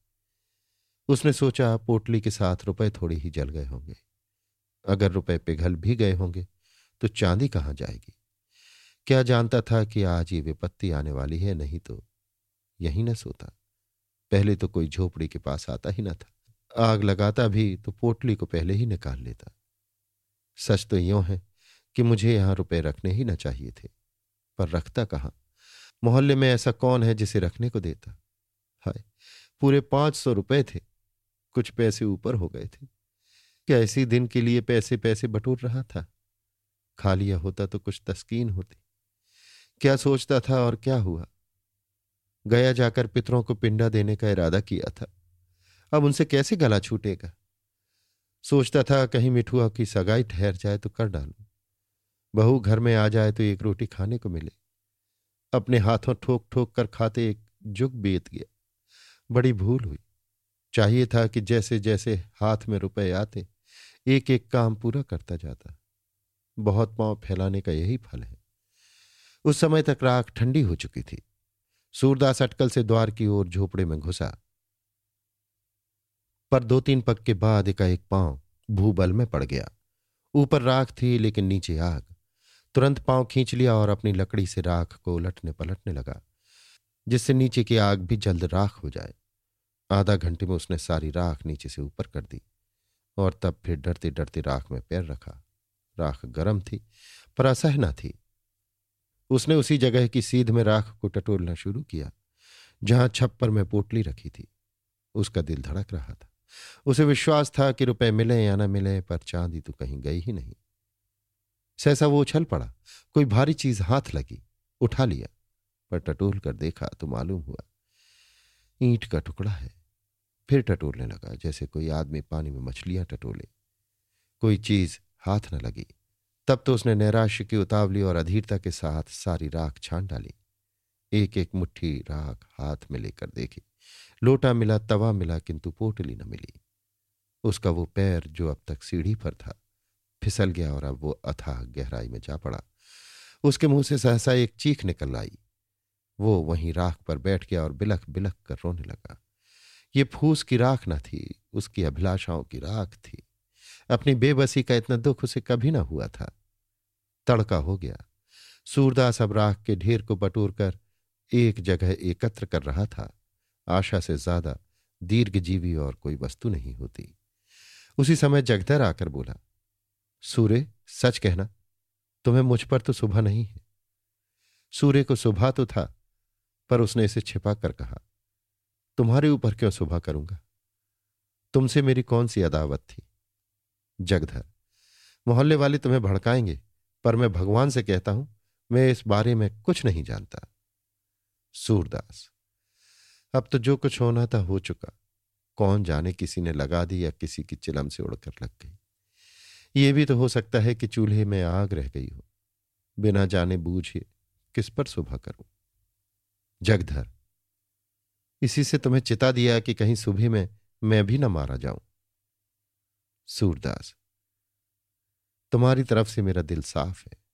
उसने सोचा, पोटली के साथ रुपए थोड़े ही जल गए होंगे। अगर रुपए पिघल भी गए होंगे तो चांदी कहाँ जाएगी? क्या जानता था कि आज ये विपत्ति आने वाली है, नहीं तो यही न सोता। पहले तो कोई झोपड़ी के पास आता ही न था। आग लगाता भी तो पोटली को पहले ही निकाल लेता। सच तो यों है कि मुझे यहाँ रुपए रखने ही न चाहिए थे। पर रखता कहाँ? मोहल्ले में ऐसा कौन है जिसे रखने को देता? हाय, पूरे पाँच सौ रुपए थे। कुछ पैसे ऊपर हो गए थे। क्या इसी दिन के लिए पैसे पैसे बटोर रहा था? खा लिया होता तो कुछ तस्कीन होती। क्या सोचता था और क्या हुआ? गया जाकर पितरों को पिंडा देने का इरादा किया था। अब उनसे कैसे गला छूटेगा? सोचता था कहीं मिठुआ की सगाई ठहर जाए तो कर डालू। बहू घर में आ जाए तो एक रोटी खाने को मिले। अपने हाथों ठोक ठोक कर खाते एक जुग बीत गया। बड़ी भूल हुई। चाहिए था कि जैसे जैसे हाथ में रुपए आते एक एक काम पूरा करता जाता। बहुत पाँव फैलाने का यही फल है। उस समय तक राख ठंडी हो चुकी थी। सूरदास अटकल से द्वार की ओर झोपड़े में घुसा। पर दो तीन पग के बाद एकाएक पाँव भूबल में पड़ गया। ऊपर राख थी, लेकिन नीचे आग। तुरंत पाँव खींच लिया और अपनी लकड़ी से राख को उलटने पलटने लगा, जिससे नीचे की आग भी जल्द राख हो जाए। आधा घंटे में उसने सारी राख नीचे से ऊपर कर दी और तब फिर डरते डरते राख में पैर रखा। राख गर्म थी, पर असहना थी। उसने उसी जगह की सीध में राख को टटोलना शुरू किया, जहाँ छप्पर में पोटली रखी थी। उसका दिल धड़क रहा था। उसे विश्वास था कि रुपए मिले या न मिले, पर चांदी तो कहीं गई ही नहीं। सहसा वो उछल पड़ा, कोई भारी चीज़ हाथ लगी, उठा लिया, पर टटोल कर देखा तो मालूम हुआ ईंट का टुकड़ा है। फिर टटोलने लगा, जैसे कोई आदमी पानी में मछलियाँ टटोले। कोई चीज़ हाथ न लगी। तब तो उसने नैराश्य की उतावली और अधीरता के साथ सारी राख छान डाली। एक एक मुट्ठी राख हाथ में लेकर देखी। लोटा मिला, तवा मिला, किंतु पोटली न मिली। उसका वो पैर जो अब तक सीढ़ी पर था, फिसल गया और अब वो अथाह गहराई में जा पड़ा। उसके मुँह से सहसा एक चीख निकल आई। वो वहीं राख पर बैठ गया और बिलख बिलख कर रोने लगा। ये फूस की राख न थी, उसकी अभिलाषाओं की राख थी। अपनी बेबसी का इतना दुख उसे कभी ना हुआ था। तड़का हो गया। सूरदास अब राख के ढेर को बटोर कर एक जगह एकत्र कर रहा था। आशा से ज़्यादा दीर्घ जीवी और कोई वस्तु नहीं होती। उसी समय जगदर आकर बोला, सूर्य, सच कहना, तुम्हें मुझ पर तो सुबह नहीं है। सूर्य को सुबह तो था पर उसने इसे छिपा कर कहा, तुम्हारे ऊपर क्यों सुबह करूँगा? तुमसे मेरी कौन सी अदावत थी? जगधर, मोहल्ले वाले तुम्हें भड़काएँगे, पर मैं भगवान से कहता हूँ, मैं इस बारे में कुछ नहीं जानता। सूरदास, अब तो जो कुछ होना था हो चुका। कौन जाने किसी ने लगा दी या किसी की चिलम से उड़कर लग गई। ये भी तो हो सकता है कि चूल्हे में आग रह गई हो। बिना जाने बूझे किस पर सुबह करूँ? जगधर। इसी से तुम्हें चिता दिया कि कहीं सुबह में मैं भी न मारा जाऊँ। सूरदास, तुम्हारी तरफ़ से मेरा दिल साफ़ है।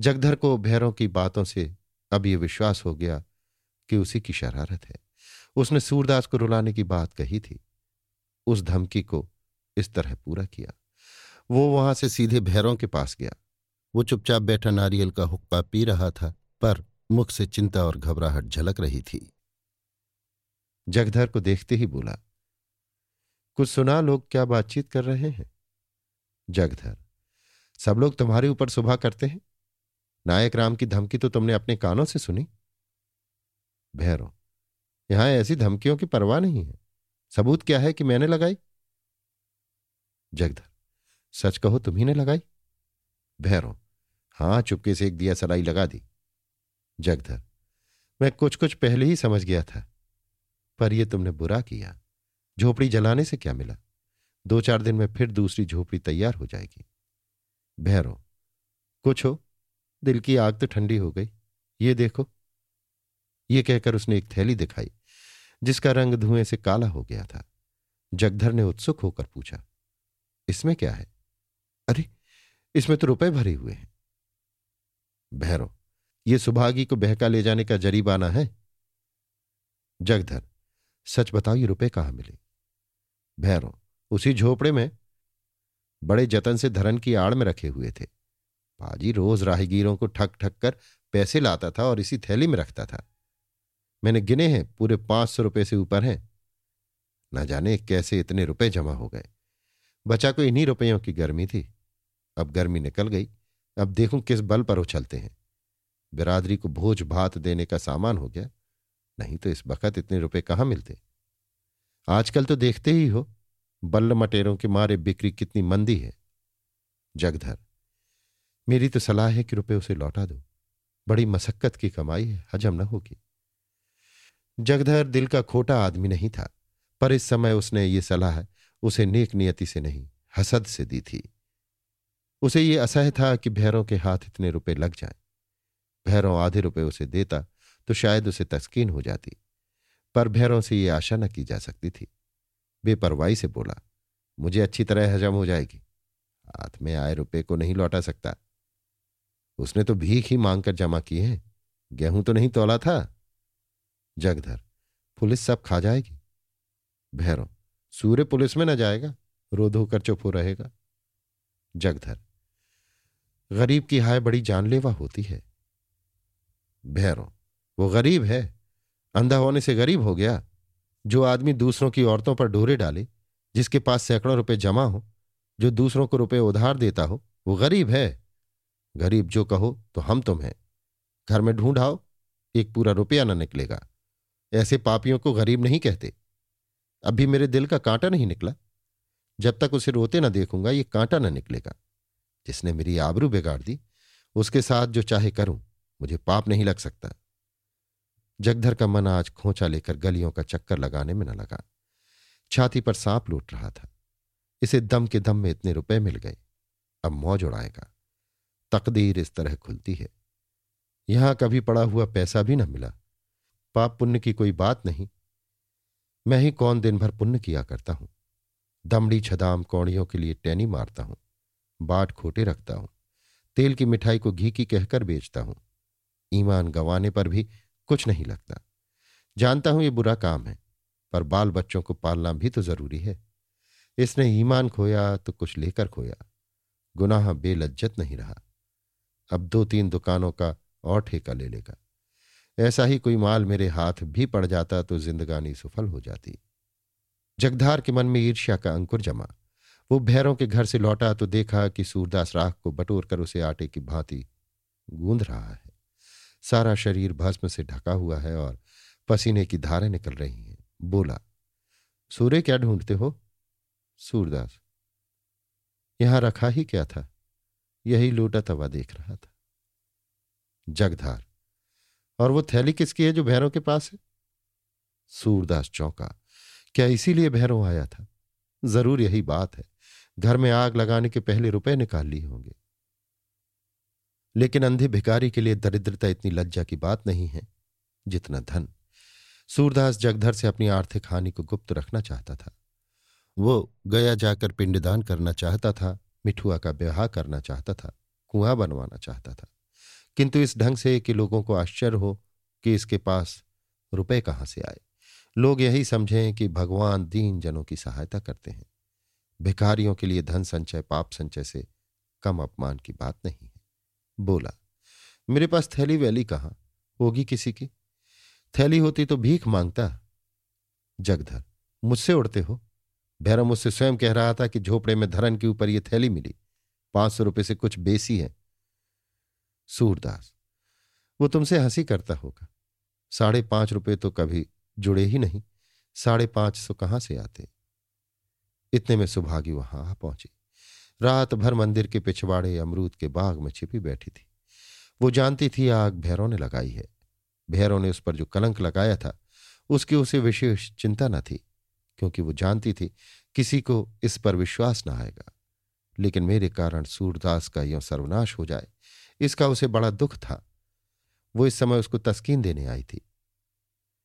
जगधर को भैरों की बातों से अब यह विश्वास हो गया कि उसी की शरारत है। उसने सूरदास को रुलाने की बात कही थी। उस धमकी को इस तरह पूरा किया। वो वहाँ से सीधे भैरों के पास गया। वो चुपचाप बैठा नारियल का हुक्का पी रहा था, पर मुख से चिंता और घबराहट झलक रही थी। जगधर को देखते ही बोला, कुछ सुना लोग क्या बातचीत कर रहे हैं? जगधर, सब लोग तुम्हारे ऊपर सुबह करते हैं। नायक राम की धमकी तो तुमने अपने कानों से सुनी। भैरव, यहाँ ऐसी धमकियों की परवाह नहीं है। सबूत क्या है कि मैंने लगाई? जगधर, सच कहो तुम्ही ने लगाई? भैरव, हाँ, चुपके से एक दिया सलाई लगा दी। जगधर। मैं कुछ कुछ पहले ही समझ गया था, पर यह तुमने बुरा किया। झोपड़ी जलाने से क्या मिला? दो चार दिन में फिर दूसरी झोपड़ी तैयार हो जाएगी। भैरव कुछ हो? दिल की आग तो ठंडी हो गई। ये देखो। ये कहकर उसने एक थैली दिखाई, जिसका रंग धुएँ से काला हो गया था। जगधर ने उत्सुक होकर पूछा, इसमें क्या है? अरे, इसमें तो रुपए भरे हुए हैं। भैरव ये सुभागी को बहका ले जाने का जरीबाना है? जगधर, सच बताओ ये रुपए कहाँ मिले? भैरव उसी झोपड़े में? बड़े जतन से धरन की आड़ में रखे हुए थे। पाजी रोज राहगीरों को ठक ठक कर पैसे लाता था और इसी थैली में रखता था। मैंने गिने हैं, पूरे पाँच सौ रुपए से ऊपर हैं। न जाने कैसे इतने रुपए जमा हो गए। बचा को इन्हीं रुपयों की गर्मी थी। अब गर्मी निकल गई। अब देखूँ किस बल पर उछलते हैं। बिरादरी को भोज भात देने का सामान हो गया। नहीं तो इस वक्त इतने रुपए कहाँ मिलते? आजकल तो देखते ही हो, बल्ल मटेरों के मारे बिक्री कितनी मंदी है। जगधर, मेरी तो सलाह है कि रुपए उसे लौटा दो। बड़ी मसक्कत की कमाई है, हजम न होगी। जगधर दिल का खोटा आदमी नहीं था, पर इस समय उसने ये सलाह उसे नेक नियति से नहीं, हसद से दी थी। उसे ये असह था कि भैरों के हाथ इतने रुपए लग जाए। भैरों आधे रुपए उसे देता तो शायद उसे तस्कीन हो जाती, पर भैरों से ये आशा न की जा सकती थी। बेपरवाही से बोला, मुझे अच्छी तरह हजम हो जाएगी। हाथ में आए रुपए को नहीं लौटा सकता। उसने तो भीख ही मांगकर जमा किए हैं। गेहूँ तो नहीं तोला था। जगधर, पुलिस सब खा जाएगी। भैरों, सूर्य पुलिस में न जाएगा रो धोकर चुप हो रहेगा। जगधर, गरीब की हाय बड़ी जानलेवा होती है। भैरव, वो गरीब है। अंधा होने से गरीब हो गया। जो आदमी दूसरों की औरतों पर डोरे डाले, जिसके पास सैकड़ों रुपए जमा हो, जो दूसरों को रुपए उधार देता हो, वो गरीब है। गरीब जो कहो तो हम तुम हैं। घर में ढूंढाओ एक पूरा रुपया न निकलेगा। ऐसे पापियों को गरीब नहीं कहते। अभी मेरे दिल का कांटा नहीं निकला। जब तक उसे रोते ना देखूँगा, ये कांटा न निकलेगा। जिसने मेरी आबरू बिगाड़ दी, उसके साथ जो चाहे करूँ। मुझे पाप नहीं लग सकता। जगधर का मन आज खोचा लेकर गलियों का चक्कर लगाने में न लगा। छाती पर सांप लूट रहा था। इसे दम के दम में इतने रुपए मिल गए। अब मौज उड़ाएगा। तकदीर इस तरह खुलती है। यहाँ कभी पड़ा हुआ पैसा भी न मिला। पाप पुण्य की कोई बात नहीं। मैं ही कौन दिन भर पुण्य किया करता हूँ। दमड़ी छदाम कौड़ियों के लिए टैनी मारता हूँ। बाट खोटे रखता हूँ। तेल की मिठाई को घी की कहकर बेचता हूँ। ईमान गंवाने पर भी कुछ नहीं लगता। जानता हूँ ये बुरा काम है, पर बाल बच्चों को पालना भी तो ज़रूरी है। इसने ईमान खोया तो कुछ लेकर खोया। गुनाह बेलज्जत नहीं रहा। अब दो तीन दुकानों का और ठेका ले लेगा। ऐसा ही कोई माल मेरे हाथ भी पड़ जाता तो जिंदगानी सफल हो जाती। जगधार के मन में ईर्ष्या का अंकुर जमा। वो भैरों के घर से लौटा तो देखा कि सूरदास राख को बटोर कर उसे आटे की भांति गूंद रहा है। सारा शरीर भस्म से ढका हुआ है और पसीने की धारें निकल रही हैं। बोला, सूर्य क्या ढूंढते हो? सूरदास, यहाँ रखा ही क्या था? यही लूटा तवा देख रहा था। जगधार, और वो थैली किसकी है जो भैरों के पास है? सूरदास चौंका, क्या इसीलिए भैरों आया था? ज़रूर यही बात है। घर में आग लगाने के पहले रुपए निकाल लिए होंगे। लेकिन अंधे भिकारी के लिए दरिद्रता इतनी लज्जा की बात नहीं है, जितना धन। सूरदास जगधर से अपनी आर्थिक हानि को गुप्त रखना चाहता था। वो गया जाकर पिंडदान करना चाहता था, मिठुआ का ब्याह करना चाहता था, कुआँ बनवाना चाहता था। किंतु इस ढंग से कि लोगों को आश्चर्य हो कि इसके पास रुपए कहाँ से आए। लोग यही समझें कि भगवान दीन जनों की सहायता करते हैं। भिखारियों के लिए धन संचय, पाप संचय से कम अपमान की बात नहीं। बोला, मेरे पास थैली वैली कहाँ? होगी किसी की? थैली होती तो भीख माँगता। जगधर, मुझसे उड़ते हो? भैरव मुझसे स्वयं कह रहा था कि झोपड़े में धरन के ऊपर यह थैली मिली। पाँच सौ रुपये से कुछ बेसी है। सूरदास, वो तुमसे हँसी करता होगा। साढ़े पाँच रुपये तो कभी जुड़े ही नहीं। साढ़े पाँच सौ कहाँ से आते? इतने में सुभागी वहाँ आ पहुँची। रात भर मंदिर के पिछवाड़े अमरूद के बाग में छिपी बैठी थी। वो जानती थी आग भैरों ने लगाई है। भैरों ने उस पर जो कलंक लगाया था, उसकी उसे विशेष चिंता न थी, क्योंकि वो जानती थी किसी को इस पर विश्वास न आएगा। लेकिन मेरे कारण सूरदास का यह सर्वनाश हो जाए, इसका उसे बड़ा दुख था। वो इस समय उसको तस्कीन देने आई थी।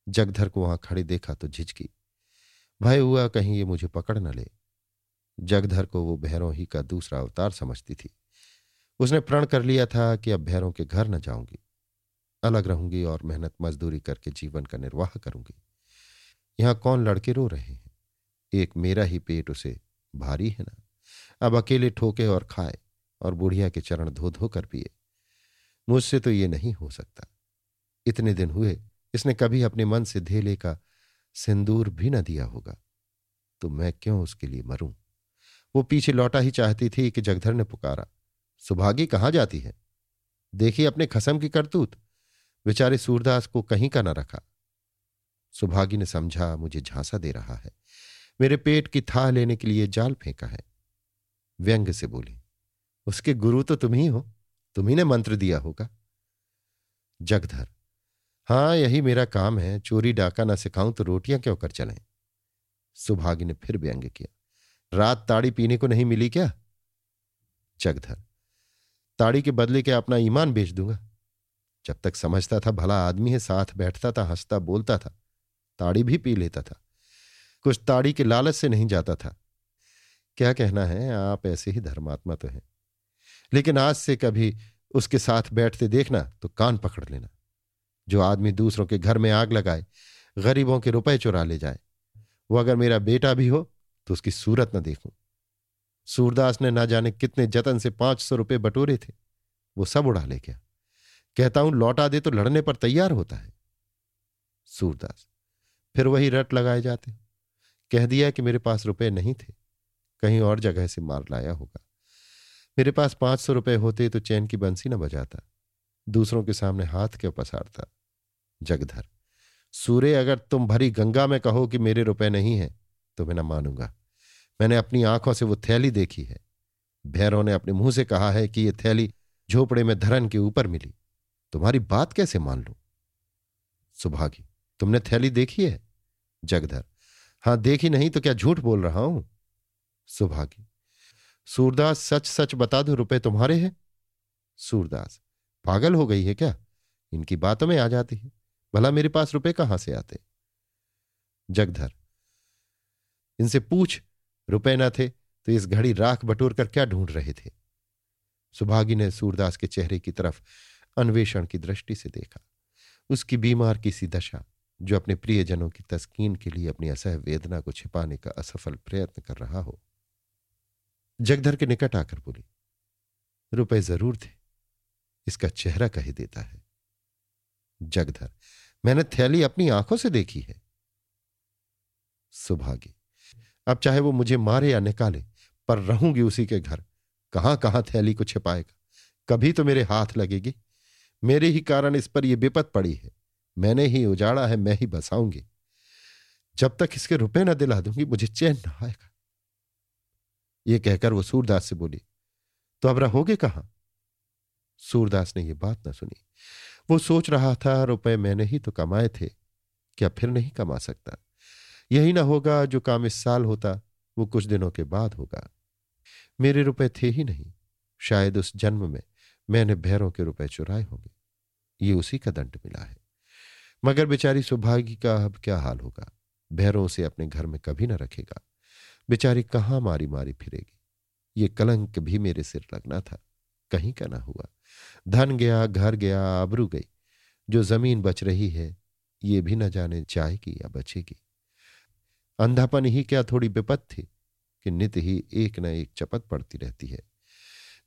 जगधर को वहाँ खड़े देखा तो झिझकी। भय हुआ कहीं ये मुझे पकड़ न ले। जगधर को वो भैरों ही का दूसरा अवतार समझती थी। उसने प्रण कर लिया था कि अब भैरों के घर न जाऊँगी। अलग रहूँगी और मेहनत मजदूरी करके जीवन का निर्वाह करूँगी। यहाँ कौन लड़के रो रहे हैं? एक मेरा ही पेट उसे भारी है ना। अब अकेले ठोके और खाए और बुढ़िया के चरण धो धो कर पिए। मुझसे तो ये नहीं हो सकता। इतने दिन हुए, इसने कभी अपने मन से धेले का सिंदूर भी न दिया होगा। तो मैं क्यों उसके लिए मरूं? वो पीछे लौटा ही चाहती थी कि जगधर ने पुकारा। सुभागी कहाँ जाती है? देखिए अपने खसम की करतूत? बेचारे सूरदास को कहीं का न रखा। सुभागी ने समझा, मुझे झांसा दे रहा है। मेरे पेट की था लेने के लिए जाल फेंका है। व्यंग से बोली, उसके गुरु तो तुम ही हो। तुम ही ने मंत्र दिया होगा। जगधर, हाँ, यही मेरा काम है। चोरी, डाका ना सिखाऊं तो रोटियाँ क्यों कर चलें? सुभागी ने फिर व्यंग किया। रात ताड़ी पीने को नहीं मिली क्या? जगधर। ताड़ी के बदले क्या अपना ईमान बेच दूँगा? जब तक समझता था, भला आदमी है, साथ बैठता था, हंसता, बोलता था, ताड़ी भी पी लेता था। कुछ ताड़ी के लालच से नहीं जाता था। क्या कहना है, आप ऐसे ही धर्मात्मा तो हैं। लेकिन आज से कभी उसके साथ बैठते देखना तो कान पकड़ लेना। जो आदमी दूसरों के घर में आग लगाए, गरीबों के रुपए चुरा ले जाए। वो अगर मेरा बेटा भी हो तो उसकी सूरत न देखूँ। सूरदास ने ना जाने कितने जतन से पाँच सौ रुपये बटोरे थे। वो सब उड़ा ले गया। कहता हूँ, लौटा दे तो लड़ने पर तैयार होता है। सूरदास, फिर वही रट लगाए जाते। कह दिया कि मेरे पास रुपए नहीं थे। कहीं और जगह से मार लाया होगा। मेरे पास पाँच सौ रुपये होते तो चैन की बंसी न बजाता। दूसरों के सामने हाथ क्यों पसारता? जगधर, सूर्य, अगर तुम भरी गंगा में कहो कि मेरे रुपए नहीं है तो मैं न मानूँगा। मैंने अपनी आँखों से वो थैली देखी है। भैरव ने अपने मुँह से कहा है कि ये थैली झोपड़े में धरन के ऊपर मिली। तुम्हारी बात कैसे मान लू? सुभागी, तुमने थैली देखी है? जगधर, हाँ, देखी नहीं तो क्या झूठ बोल रहा हूँ? सुभागी, सूरदास सच सच बता दो, रुपए तुम्हारे हैं? सूरदास, पागल हो गई है क्या? इनकी बातों में आ जाती है। भला मेरे पास रुपए कहाँ से आते? जगधर इनसे पूछ, रुपए ना थे तो इस घड़ी राख बटोर कर क्या ढूंढ रहे थे? सुभागी ने सूरदास के चेहरे की तरफ़ अन्वेषण की दृष्टि से देखा। उसकी बीमार की सी दशा, जो अपने प्रियजनों की तस्कीन के लिए अपनी असह वेदना को छिपाने का असफल प्रयत्न कर रहा हो। जगधर के निकट आकर बोली, रुपए ज़रूर थे, इसका चेहरा कही देता है। जगधर, मैंने थैली अपनी आँखों से देखी है। सुभागी अब चाहे वो मुझे मारे या निकाले, पर रहूँगी उसी के घर। कहाँ कहाँ थैली को छिपाएगा? कभी तो मेरे हाथ लगेगी। मेरे ही कारण इस पर यह विपत पड़ी है। मैंने ही उजाड़ा है, मैं ही बसाऊँगी। जब तक इसके रुपए न दिला दूँगी, मुझे चैन न आएगा। ये कहकर वो सूरदास से बोली तो अब रहोगे कहाँ? सूरदास ने यह बात ना सुनी। वो सोच रहा था, रुपए मैंने ही तो कमाए थे, क्या फिर नहीं कमा सकता? यही ना होगा जो काम इस साल होता, वो कुछ दिनों के बाद होगा। मेरे रुपए थे ही नहीं। शायद उस जन्म में मैंने भैरों के रुपए चुराए होंगे। ये उसी का दंड मिला है। मगर बेचारी सौभागी का अब क्या हाल होगा? भैरों से अपने घर में कभी न रखेगा। बेचारी कहाँ मारी मारी फिरेगी? ये कलंक भी मेरे सिर लगना था। कहीं का ना हुआ। धन गया, घर गया, आबरू गई। जो ज़मीन बच रही है, ये भी न जाने जाएगी या बचेगी। अंधापन ही क्या थोड़ी विपत थी कि नित ही एक न एक चपत पड़ती रहती है।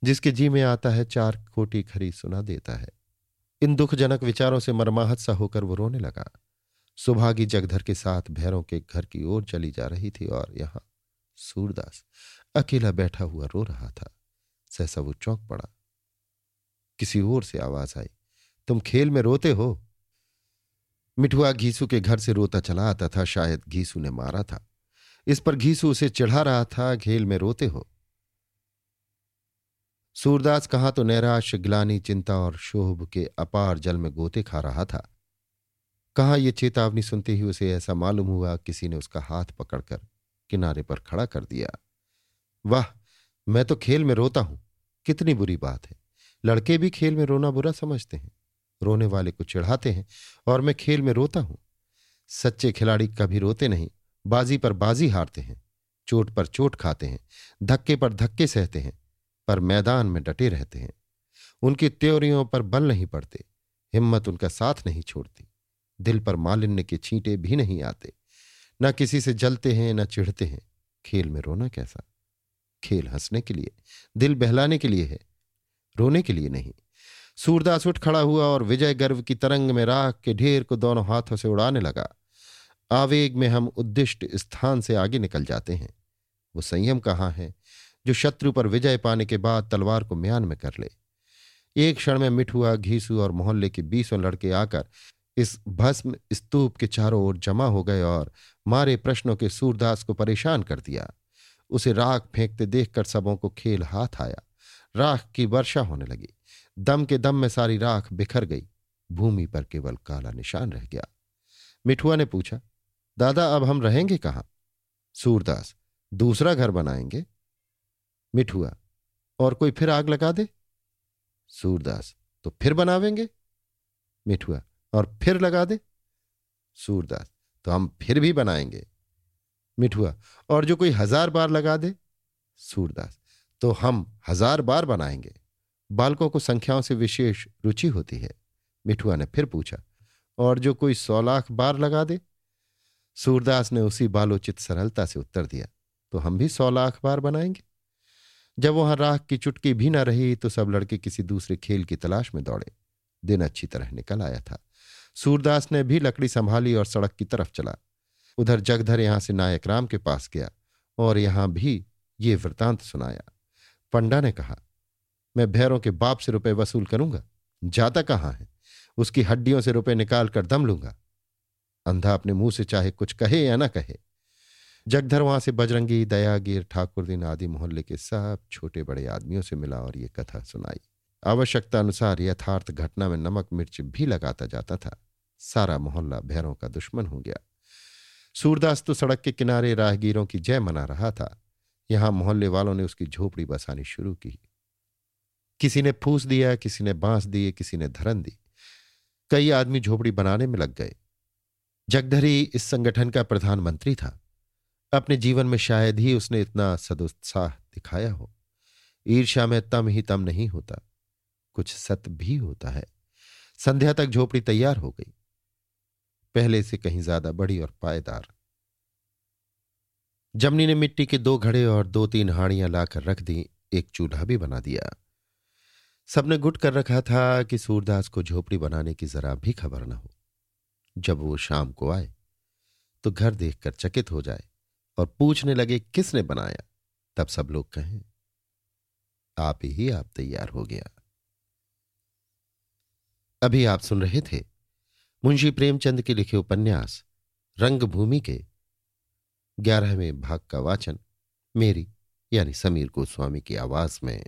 जिसके जी में आता है चार खोटी खरी सुना देता है। इन दुखजनक विचारों से मरमाहत सा होकर वो रोने लगा। सुभागी जगधर के साथ भैरों के घर की ओर चली जा रही थी और यहाँ सूरदास अकेला बैठा हुआ रो रहा था। सहसा वो चौंक पड़ा। किसी ओर से आवाज़ आई, तुम खेल में रोते हो? मिठुआ घीसू के घर से रोता चला आता था, शायद घीसू ने मारा था। इस पर घीसू उसे चढ़ा रहा था, घेल में रोते हो। सूरदास कहा तो नैराश, ग्लानी चिंता और शोभ के अपार जल में गोते खा रहा था। कहा यह चेतावनी सुनते ही उसे ऐसा मालूम हुआ, किसी ने उसका हाथ पकड़कर किनारे पर खड़ा कर दिया। वाह, मैं तो खेल में रोता हूँ, कितनी बुरी बात है। लड़के भी खेल में रोना बुरा समझते हैं। रोने वाले को चिढ़ाते हैं और मैं खेल में रोता हूँ। सच्चे खिलाड़ी कभी रोते नहीं, बाजी पर बाजी हारते हैं, चोट पर चोट खाते हैं, धक्के पर धक्के सहते हैं, पर मैदान में डटे रहते हैं। उनकी त्योरियों पर बल नहीं पड़ते, हिम्मत उनका साथ नहीं छोड़ती, दिल पर मालिन्य के छींटे भी नहीं आते। न किसी से जलते हैं, न चिढ़ते हैं, खेल में रोना कैसा? खेल हंसने के लिए, दिल बहलाने के लिए है, रोने के लिए नहीं। सूरदास उठ खड़ा हुआ और विजय गर्व की तरंग में राख के ढेर को दोनों हाथों से उड़ाने लगा। आवेग में हम उद्दिष्ट स्थान से आगे निकल जाते हैं। वो संयम कहाँ है जो शत्रु पर विजय पाने के बाद तलवार को म्यान में कर ले? एक क्षण में मिठुआ घीसू और मोहल्ले के बीसों लड़के आकर इस भस्म स्तूप के चारों ओर जमा हो गए और मारे प्रश्नों के सूरदास को परेशान कर दिया। उसे राख फेंकते देखकर सबों को खेल हाथ आया। राख की वर्षा होने लगी। दम के दम में सारी राख बिखर गई। भूमि पर केवल काला निशान रह गया। मिठुआ ने पूछा, दादा, अब हम रहेंगे कहाँ? सूरदास, दूसरा घर बनाएँगे? मिठुआ, और कोई फिर आग लगा दे? सूरदास तो फिर बनावेंगे? मिठुआ, और फिर लगा दे? सूरदास तो हम फिर भी बनाएँगे। मिठुआ, और जो कोई हज़ार बार लगा दे? सूरदास तो हम हज़ार बार बनाएँगे। बालकों को संख्याओं से विशेष रुचि होती है। मिठुआ ने फिर पूछा, और जो कोई सौ लाख बार लगा दे? सूरदास ने उसी बालोचित सरलता से उत्तर दिया तो हम भी सौ लाख बार बनाएँगे। जब वहाँ राख की चुटकी भी ना रही तो सब लड़के किसी दूसरे खेल की तलाश में दौड़े। दिन अच्छी तरह निकल आया था। सूरदास ने भी लकड़ी संभाली और सड़क की तरफ़ चला। उधर जगधर यहाँ से नायक राम के पास गया और यहाँ भी ये वृतांत सुनाया। पंडा ने कहा मैं भैरों के बाप से रुपए वसूल करूँगा। जाता कहाँ है? उसकी हड्डियों से रुपए निकाल कर दम लूँगा। अंधा अपने मुँह से चाहे कुछ कहे या ना कहे। जगधर वहाँ से बजरंगी, दयागीर, ठाकुरदीन आदि मोहल्ले के सब छोटे बड़े आदमियों से मिला और ये कथा सुनाई। आवश्यकता अनुसार यथार्थ घटना में नमक, मिर्च भी लगाता जाता था। सारा मोहल्ला भैरों का दुश्मन हो गया। सूरदास तो सड़क के किनारे राहगीरों की जय मना रहा था। यहाँ मोहल्ले वालों ने उसकी झोपड़ी बसानी शुरू की। किसी ने फूस दिया, किसी ने बाँस दिए, किसी ने धरन दी। कई आदमी झोपड़ी बनाने में लग गए। जगधरी इस संगठन का प्रधानमंत्री था। अपने जीवन में शायद ही उसने इतना सदुत्साह दिखाया हो। ईर्ष्या में तम ही तम नहीं होता, कुछ सत भी होता है। संध्या तक झोपड़ी तैयार हो गई। पहले से कहीं ज़्यादा बड़ी और पायदार। जमनी ने मिट्टी के दो घड़े और दो तीन हाड़ियाँ लाकर रख दी, एक चूल्हा भी बना दिया। सबने गुट कर रखा था कि सूरदास को झोपड़ी बनाने की जरा भी खबर न हो। जब वो शाम को आए तो घर देखकर चकित हो जाए और पूछने लगे, किसने बनाया? तब सब लोग कहें, आप ही, आप तैयार हो गया। अभी आप सुन रहे थे मुंशी प्रेमचंद के लिखे उपन्यास, रंगभूमि के ग्यारहवें भाग का वाचन, मेरी, यानी समीर गोस्वामी की आवाज़ में।